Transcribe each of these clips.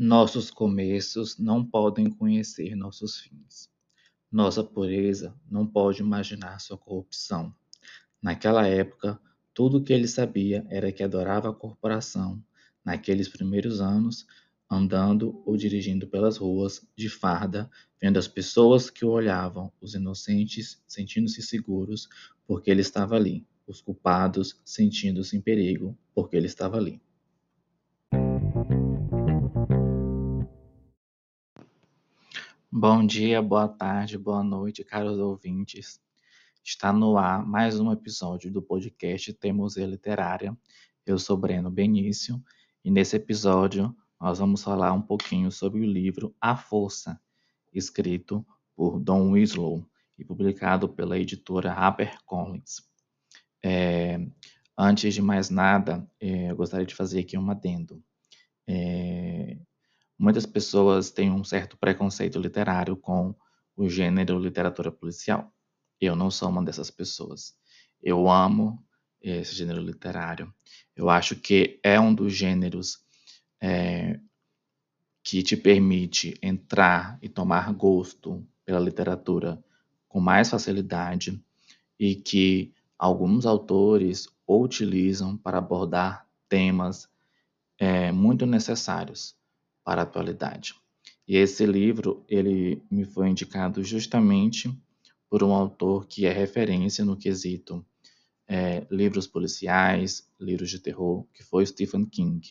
Nossos começos não podem conhecer nossos fins. Nossa pureza não pode imaginar sua corrupção. Naquela época, tudo o que ele sabia era que adorava a corporação, naqueles primeiros anos, andando ou dirigindo pelas ruas, de farda, vendo as pessoas que o olhavam, os inocentes sentindo-se seguros porque ele estava ali, os culpados sentindo-se em perigo porque ele estava ali. Bom dia, boa tarde, boa noite, caros ouvintes. Está no ar mais um episódio do podcast Teimosia Literária. Eu sou Breno Benício e nesse episódio nós vamos falar um pouquinho sobre o livro A Força, escrito por Don Winslow e publicado pela editora HarperCollins. É, antes de mais nada, é, eu gostaria de fazer aqui um adendo. É, Muitas pessoas têm um certo preconceito literário com o gênero literatura policial. Eu não sou uma dessas pessoas. Eu amo esse gênero literário. Eu acho que é um dos gêneros é, que te permite entrar e tomar gosto pela literatura com mais facilidade e que alguns autores utilizam para abordar temas é, muito necessários para a atualidade. E esse livro ele me foi indicado justamente por um autor que é referência no quesito é, livros policiais, livros de terror, que foi Stephen King.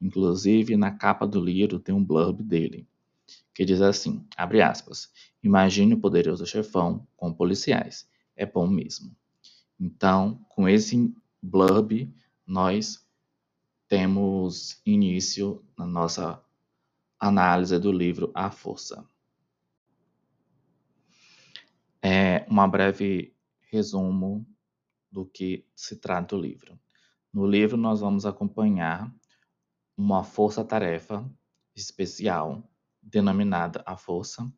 Inclusive, na capa do livro tem um blurb dele, que diz assim, abre aspas, imagine o poderoso chefão com policiais, é bom mesmo. Então, com esse blurb, nós temos início na nossa Análise do livro A Força. É uma breve resumo do que se trata o livro. No livro, nós vamos acompanhar uma força-tarefa especial, denominada A Força,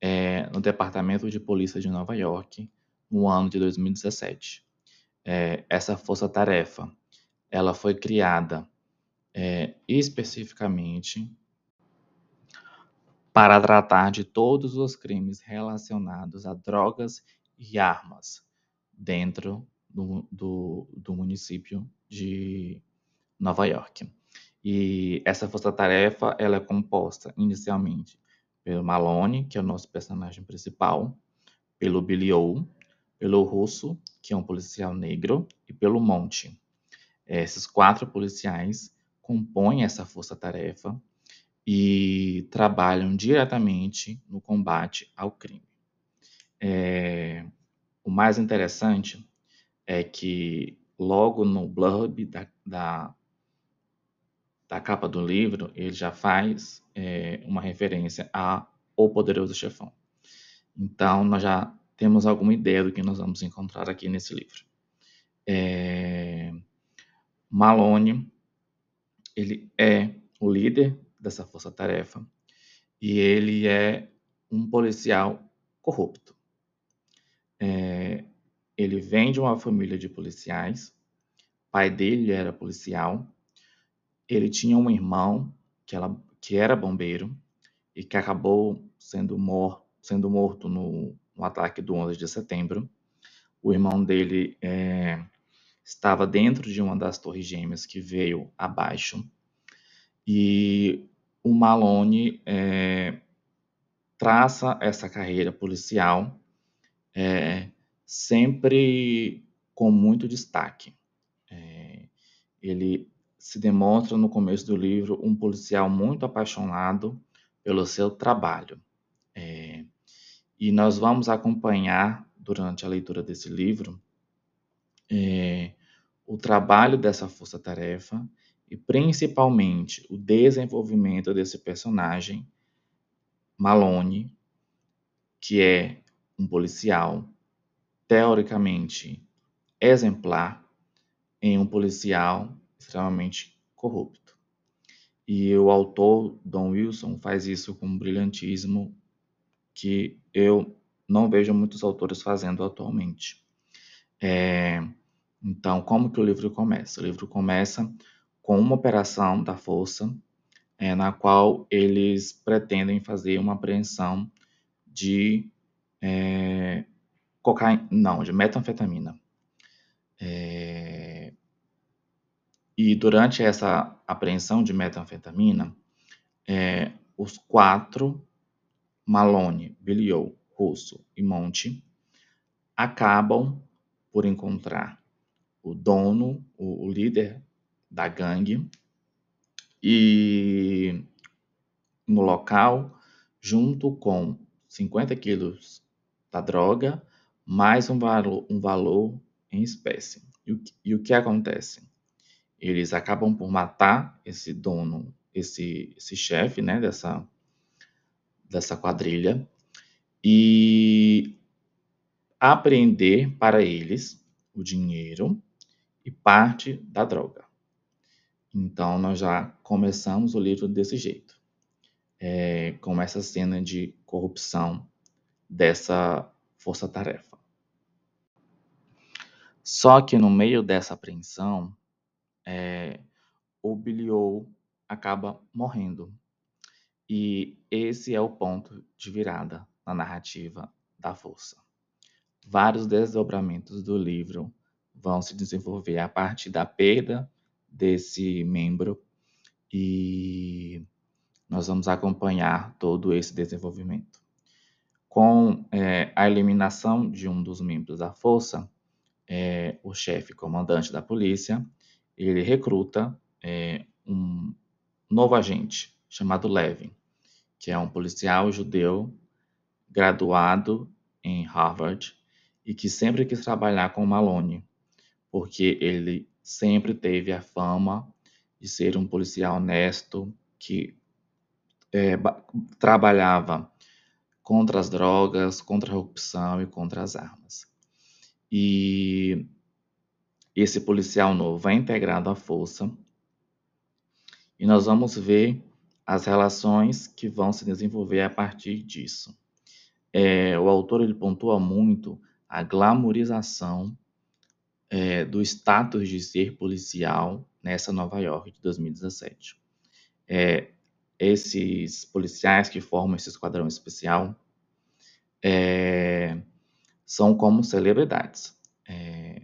é, no Departamento de Polícia de Nova York, no ano de 2017. É, essa força-tarefa, ela foi criada é, especificamente para tratar de todos os crimes relacionados a drogas e armas dentro do, do, do município de Nova York. E essa força-tarefa é composta inicialmente pelo Malone, que é o nosso personagem principal, pelo Billy O, pelo Russo, que é um policial negro, e pelo Monte. Esses quatro policiais compõem essa força-tarefa e trabalham diretamente no combate ao crime. É, o mais interessante é que logo no blurb da, da, da capa do livro, ele já faz é, uma referência a O Poderoso Chefão. Então, nós já temos alguma ideia do que nós vamos encontrar aqui nesse livro. É, Malone, ele é o líder dessa força-tarefa e ele é um policial corrupto. É, ele vem de uma família de policiais, pai dele era policial, ele tinha um irmão que, ela, que era bombeiro e que acabou sendo, mor, sendo morto no, no, ataque do 11 de setembro. O irmão dele é, estava dentro de uma das torres gêmeas que veio abaixo e o Malone é, traça essa carreira policial é, sempre com muito destaque. É, ele se demonstra no começo do livro um policial muito apaixonado pelo seu trabalho. É, e nós vamos acompanhar durante a leitura desse livro é, o trabalho dessa força-tarefa e principalmente o desenvolvimento desse personagem, Malone, que é um policial teoricamente exemplar em um policial extremamente corrupto. E o autor, Don Wilson, faz isso com um brilhantismo que eu não vejo muitos autores fazendo atualmente. É, então, como que o livro começa? O livro começa com uma operação da força é, na qual eles pretendem fazer uma apreensão de é, cocaína, não, de metanfetamina. É, e durante essa apreensão de metanfetamina, é, os quatro, Malone, Billiot, Russo e Monte, acabam por encontrar o dono, o, o líder da gangue, e no local, junto com 50 quilos da droga, mais um valor, um valor em espécie. E o, e o que acontece? Eles acabam por matar esse dono, esse, esse chefe né, dessa, dessa quadrilha, e apreender para eles o dinheiro e parte da droga. Então, nós já começamos o livro desse jeito, é, com essa cena de corrupção dessa força-tarefa. Só que no meio dessa apreensão, é, o Billiot acaba morrendo. E esse é o ponto de virada na narrativa da força. Vários desdobramentos do livro vão se desenvolver a partir da perda desse membro e nós vamos acompanhar todo esse desenvolvimento. Com é, a eliminação de um dos membros da força, é, o chefe comandante da polícia, ele recruta é, um novo agente chamado Levin, que é um policial judeu graduado em Harvard e que sempre quis trabalhar com Malone, porque ele sempre teve a fama de ser um policial honesto que é, trabalhava contra as drogas, contra a corrupção e contra as armas. E esse policial novo é integrado à força e nós vamos ver as relações que vão se desenvolver a partir disso. É, o autor ele pontua muito a glamorização é, do status de ser policial nessa Nova York de 2017. É, esses policiais que formam esse esquadrão especial é, são como celebridades. É,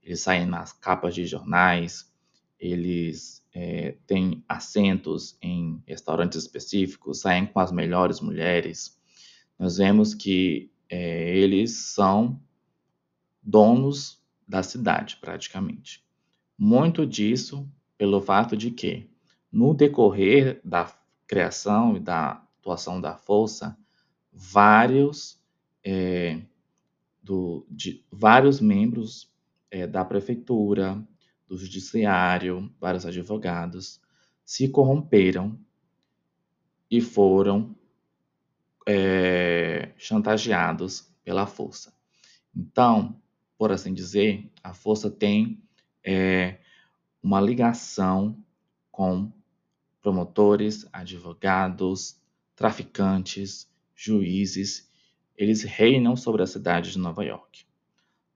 eles saem nas capas de jornais, eles é, têm assentos em restaurantes específicos, saem com as melhores mulheres. Nós vemos que é, eles são donos da cidade, praticamente. Muito disso pelo fato de que, no decorrer da criação e da atuação da força, vários, é, do, de, vários membros é, da prefeitura, do judiciário, vários advogados, se corromperam e foram é, chantageados pela força. Então, por assim dizer, a força tem é, uma ligação com promotores, advogados, traficantes, juízes. Eles reinam sobre a cidade de Nova York.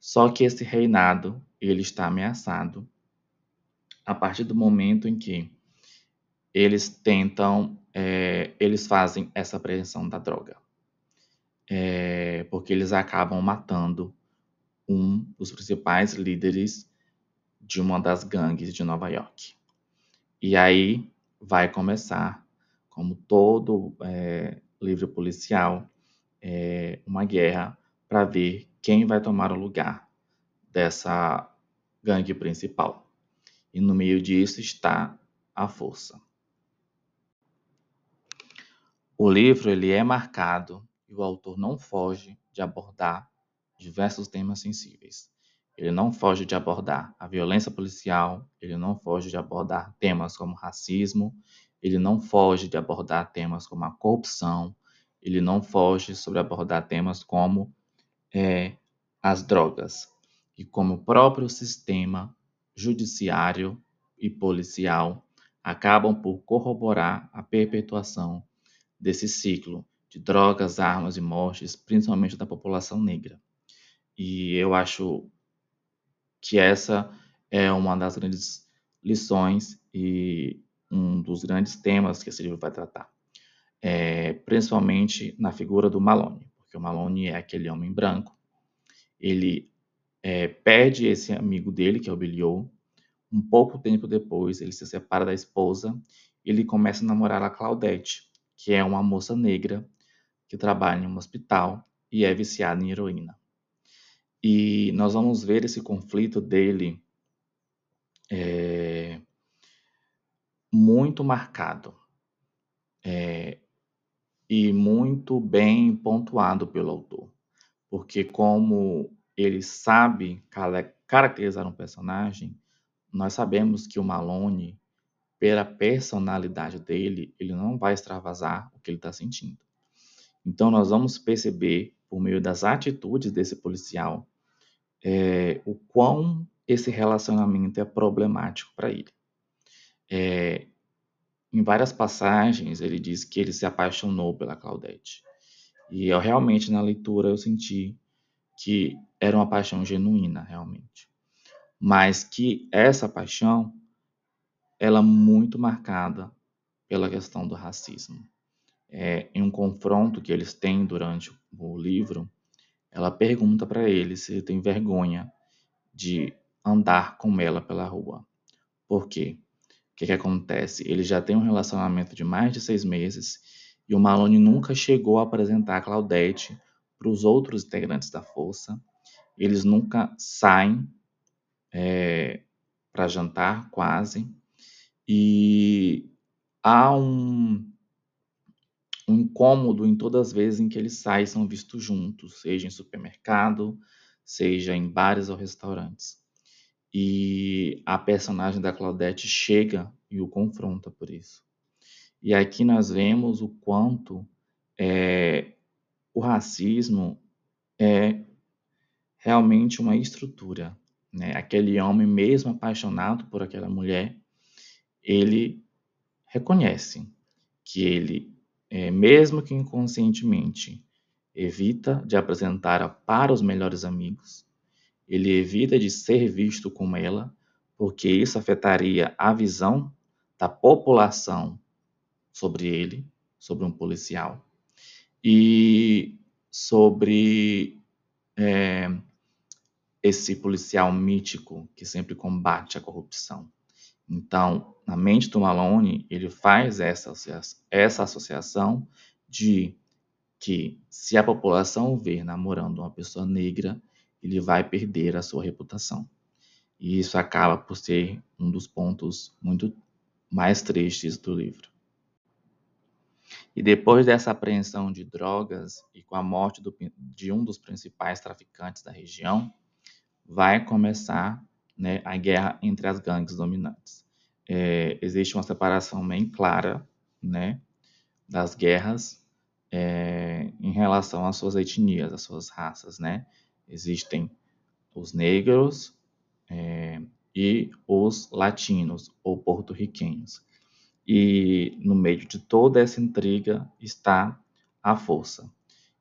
Só que esse reinado ele está ameaçado a partir do momento em que eles tentam, é, eles fazem essa apreensão da droga, é, porque eles acabam matando um dos principais líderes de uma das gangues de Nova York. E aí vai começar, como todo é, livro policial, é, uma guerra para ver quem vai tomar o lugar dessa gangue principal. E no meio disso está a força. O livro ele é marcado e o autor não foge de abordar diversos temas sensíveis. Ele não foge de abordar a violência policial, ele não foge de abordar temas como racismo, ele não foge de abordar temas como a corrupção, ele não foge sobre abordar temas como é, as drogas e como o próprio sistema judiciário e policial acabam por corroborar a perpetuação desse ciclo de drogas, armas e mortes, principalmente da população negra. E eu acho que essa é uma das grandes lições e um dos grandes temas que esse livro vai tratar, é, principalmente na figura do Malone, porque o Malone é aquele homem branco, ele é, perde esse amigo dele, que é o Billy um pouco tempo depois ele se separa da esposa ele começa a namorar a Claudette, que é uma moça negra que trabalha em um hospital e é viciada em heroína. E nós vamos ver esse conflito dele é, muito marcado é, e muito bem pontuado pelo autor, porque como ele sabe caracterizar um personagem, nós sabemos que o Malone, pela personalidade dele, ele não vai extravasar o que ele está sentindo. Então nós vamos perceber por meio das atitudes desse policial é, o quão esse relacionamento é problemático para ele. É, em várias passagens, ele diz que ele se apaixonou pela Claudette. E eu realmente, na leitura, eu senti que era uma paixão genuína, realmente. Mas que essa paixão, ela é muito marcada pela questão do racismo. É, em um confronto que eles têm durante o livro, ela pergunta para ele se ele tem vergonha de andar com ela pela rua. Por quê? O que, que acontece? Ele já tem um relacionamento de mais de seis meses e o Malone nunca chegou a apresentar a Claudette para os outros integrantes da força. Eles nunca saem é, para jantar, quase. E há um, um incômodo em todas as vezes em que eles saem são vistos juntos, seja em supermercado, seja em bares ou restaurantes. E a personagem da Claudette chega e o confronta por isso. E aqui nós vemos o quanto é, o racismo é realmente uma estrutura. Né? Aquele homem, mesmo apaixonado por aquela mulher, ele reconhece que ele, é, mesmo que inconscientemente, evita de apresentar para os melhores amigos, ele evita de ser visto como ela, porque isso afetaria a visão da população sobre ele, sobre um policial, e sobre é, esse policial mítico que sempre combate a corrupção. Então, na mente do Malone, ele faz essa, essa associação de que se a população ver namorando uma pessoa negra, ele vai perder a sua reputação. E isso acaba por ser um dos pontos muito mais tristes do livro. E depois dessa apreensão de drogas e com a morte do, de um dos principais traficantes da região, vai começar né, a guerra entre as gangues dominantes. É, existe uma separação bem clara né, das guerras é, em relação às suas etnias, às suas raças, né? Existem os negros é, e os latinos ou porto-riquenhos. E no meio de toda essa intriga está a força,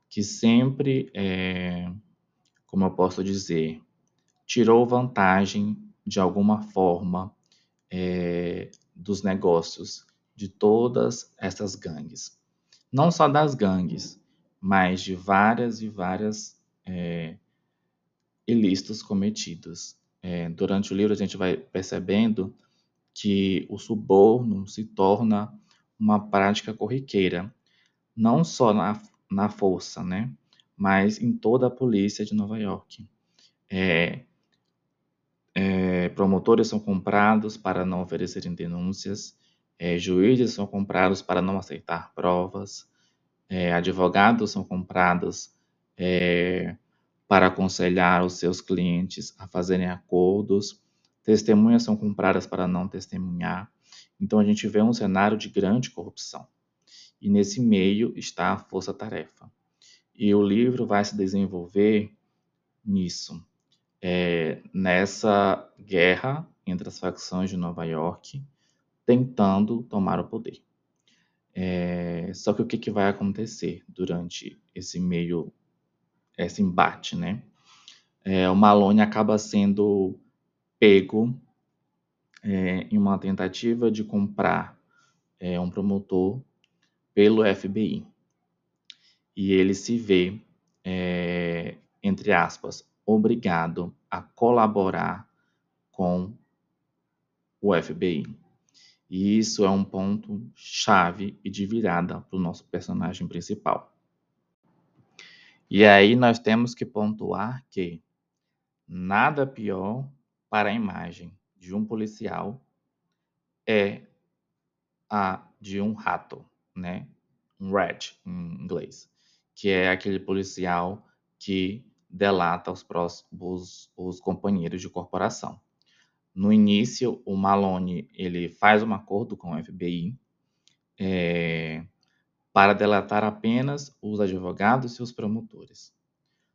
que sempre, é, como eu posso dizer, tirou vantagem de alguma forma é, dos negócios de todas essas gangues não só das gangues, mas de várias e várias é, ilícitos cometidos. É, durante o livro a gente vai percebendo que o suborno se torna uma prática corriqueira, não só na, na força, né, mas em toda a polícia de Nova York. É, é, promotores são comprados para não oferecerem denúncias, é, juízes são comprados para não aceitar provas, é, advogados são comprados é, para aconselhar os seus clientes a fazerem acordos, testemunhas são compradas para não testemunhar. Então a gente vê um cenário de grande corrupção. E nesse meio está a força-tarefa. E o livro vai se desenvolver nisso, é, nessa guerra entre as facções de Nova York tentando tomar o poder. É, só que o que, que vai acontecer durante esse meio, esse embate, né? É, o Malone acaba sendo pego é, em uma tentativa de comprar é, um promotor pelo FBI. E ele se vê, é, entre aspas, obrigado a colaborar com o FBI. E isso é um ponto chave e de virada para o nosso personagem principal. E aí nós temos que pontuar que nada pior para a imagem de um policial é a de um rato, né? Um rat em inglês, que é aquele policial que delata os, próximos, os companheiros de corporação. No início, o Malone ele faz um acordo com o FBI é, para delatar apenas os advogados e os promotores.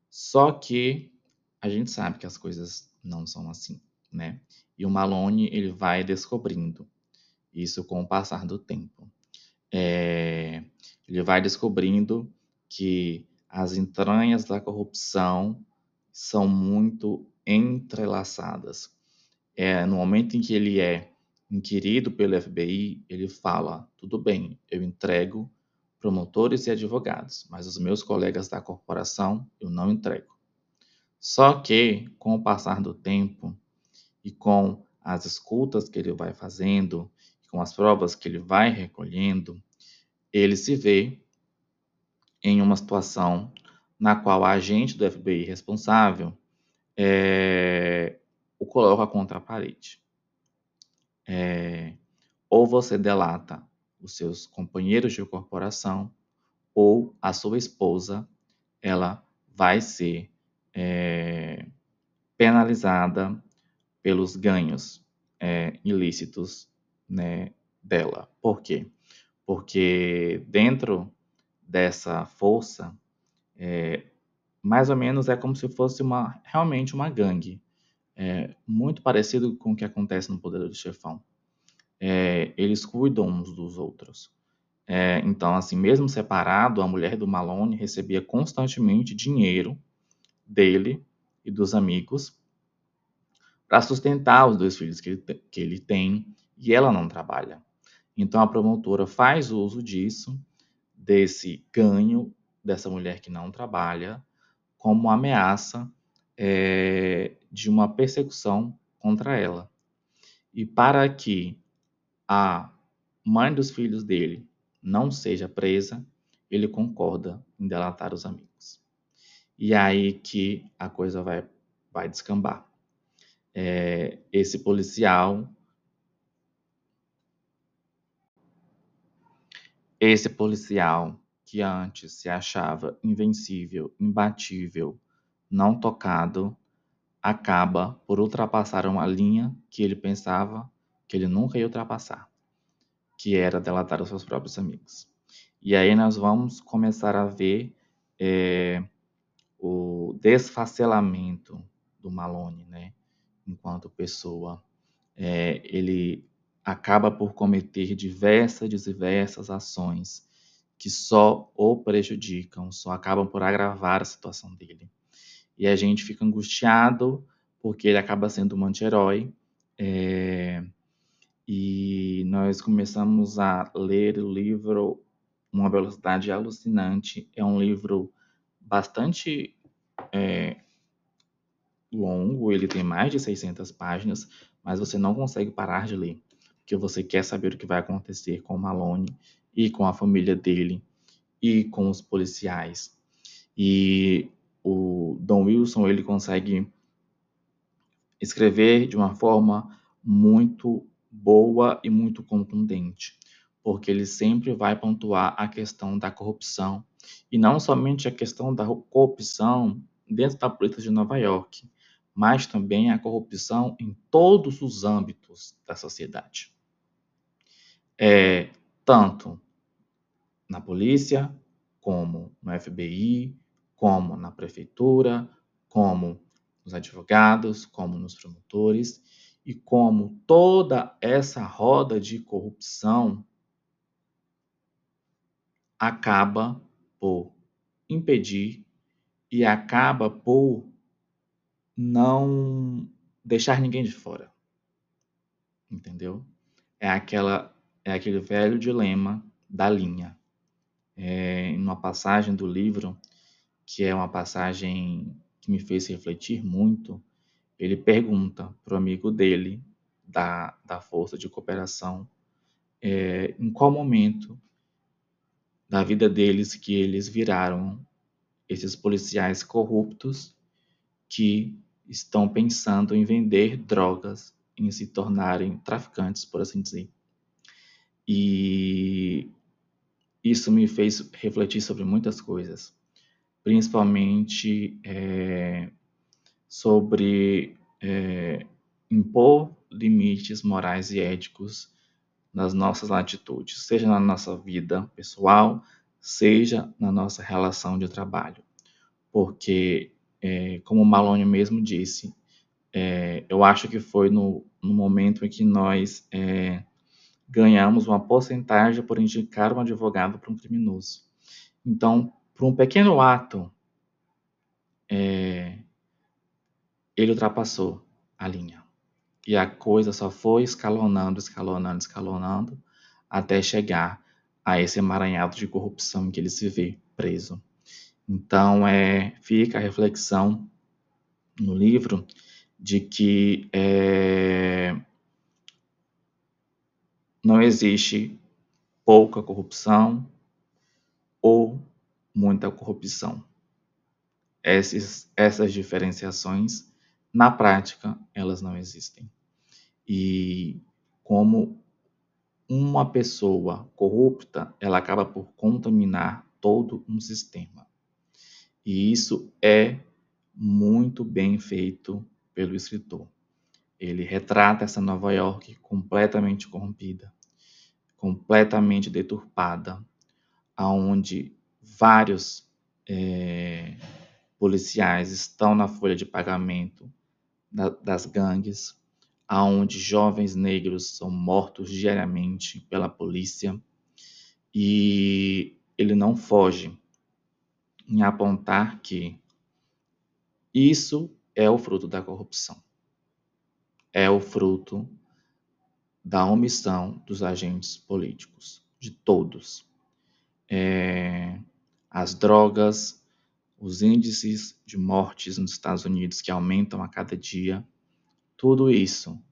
Só que a gente sabe que as coisas não são assim, né? E o Malone ele vai descobrindo isso com o passar do tempo. É, ele vai descobrindo que as entranhas da corrupção são muito entrelaçadas é, no momento em que ele é inquirido pelo FBI, ele fala: tudo bem, eu entrego promotores e advogados, mas os meus colegas da corporação eu não entrego. Só que, com o passar do tempo e com as escutas que ele vai fazendo, com as provas que ele vai recolhendo, ele se vê em uma situação na qual a agente do FBI responsável é, o coloca contra a parede. É, ou você delata os seus companheiros de corporação, ou a sua esposa, ela vai ser é, penalizada pelos ganhos é, ilícitos né, dela. Por quê? Porque dentro dessa força, é, mais ou menos é como se fosse uma realmente uma gangue é, muito parecido com o que acontece no Poder do Chefão. É, eles cuidam uns dos outros. É, então, assim, mesmo separado, a mulher do Malone recebia constantemente dinheiro dele e dos amigos para sustentar os dois filhos que ele, que ele tem e ela não trabalha. Então, a promotora faz uso disso, desse ganho dessa mulher que não trabalha, como ameaça é, de uma persecução contra ela. E para que a mãe dos filhos dele não seja presa, ele concorda em delatar os amigos. E é aí que a coisa vai, vai descambar. É, esse policial. Esse policial que antes se achava invencível, imbatível, não tocado, acaba por ultrapassar uma linha que ele pensava que ele nunca ia ultrapassar, que era delatar os seus próprios amigos. E aí nós vamos começar a ver é, o desfacelamento do Malone, né? Enquanto pessoa, é, ele acaba por cometer diversas e diversas ações que só o prejudicam, só acabam por agravar a situação dele e a gente fica angustiado porque ele acaba sendo um anti-herói. É, e nós começamos a ler o livro uma velocidade alucinante. É um livro bastante é, longo, ele tem mais de 600 páginas, mas você não consegue parar de ler, porque você quer saber o que vai acontecer com o Malone e com a família dele e com os policiais. E o Don Wilson ele consegue escrever de uma forma muito boa e muito contundente, porque ele sempre vai pontuar a questão da corrupção e não somente a questão da corrupção dentro da política de Nova York, mas também a corrupção em todos os âmbitos da sociedade. É, tanto na polícia, como no FBI, como na prefeitura, como nos advogados, como nos promotores, e como toda essa roda de corrupção acaba por impedir e acaba por não deixar ninguém de fora. Entendeu? É aquela é aquele velho dilema da linha. É, uma passagem do livro, que é uma passagem que me fez refletir muito, ele pergunta para o amigo dele, da, da Força de Cooperação, é, em qual momento da vida deles que eles viraram esses policiais corruptos que estão pensando em vender drogas, em se tornarem traficantes, por assim dizer. E isso me fez refletir sobre muitas coisas, principalmente é, sobre é, impor limites morais e éticos nas nossas atitudes, seja na nossa vida pessoal, seja na nossa relação de trabalho. Porque, é, como o Maloney mesmo disse, é, eu acho que foi no, no momento em que nós é, ganhamos uma porcentagem por indicar um advogado para um criminoso. Então, por um pequeno ato, é, ele ultrapassou a linha. E a coisa só foi escalonando, escalonando, escalonando, até chegar a esse emaranhado de corrupção em que ele se vê preso. Então, é, fica a reflexão no livro de que é, não existe pouca corrupção ou muita corrupção. Essas, essas diferenciações, na prática, elas não existem. E como uma pessoa corrupta, ela acaba por contaminar todo um sistema. E isso é muito bem feito pelo escritor. Ele retrata essa Nova York completamente corrompida, completamente deturpada, aonde vários é, policiais estão na folha de pagamento da, das gangues, aonde jovens negros são mortos diariamente pela polícia e ele não foge em apontar que isso é o fruto da corrupção é o fruto da omissão dos agentes políticos, de todos. É, as drogas, os índices de mortes nos Estados Unidos que aumentam a cada dia, tudo isso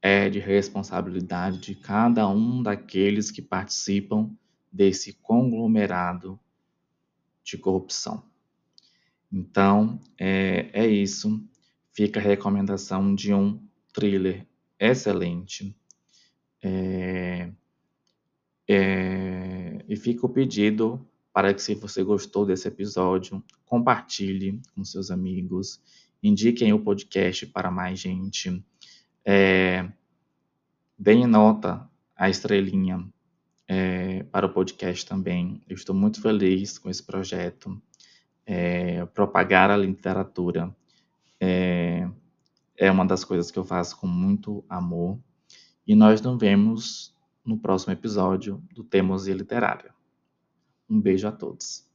é de responsabilidade de cada um daqueles que participam desse conglomerado de corrupção. Então, é, é isso fica a recomendação de um thriller excelente. É, é, e fica o pedido para que, se você gostou desse episódio, compartilhe com seus amigos, indiquem o podcast para mais gente, é, deem nota, a estrelinha é, para o podcast também. Eu estou muito feliz com esse projeto. É, propagar a literatura é, é uma das coisas que eu faço com muito amor. E nós nos vemos no próximo episódio do Teimosia Literária. Um beijo a todos.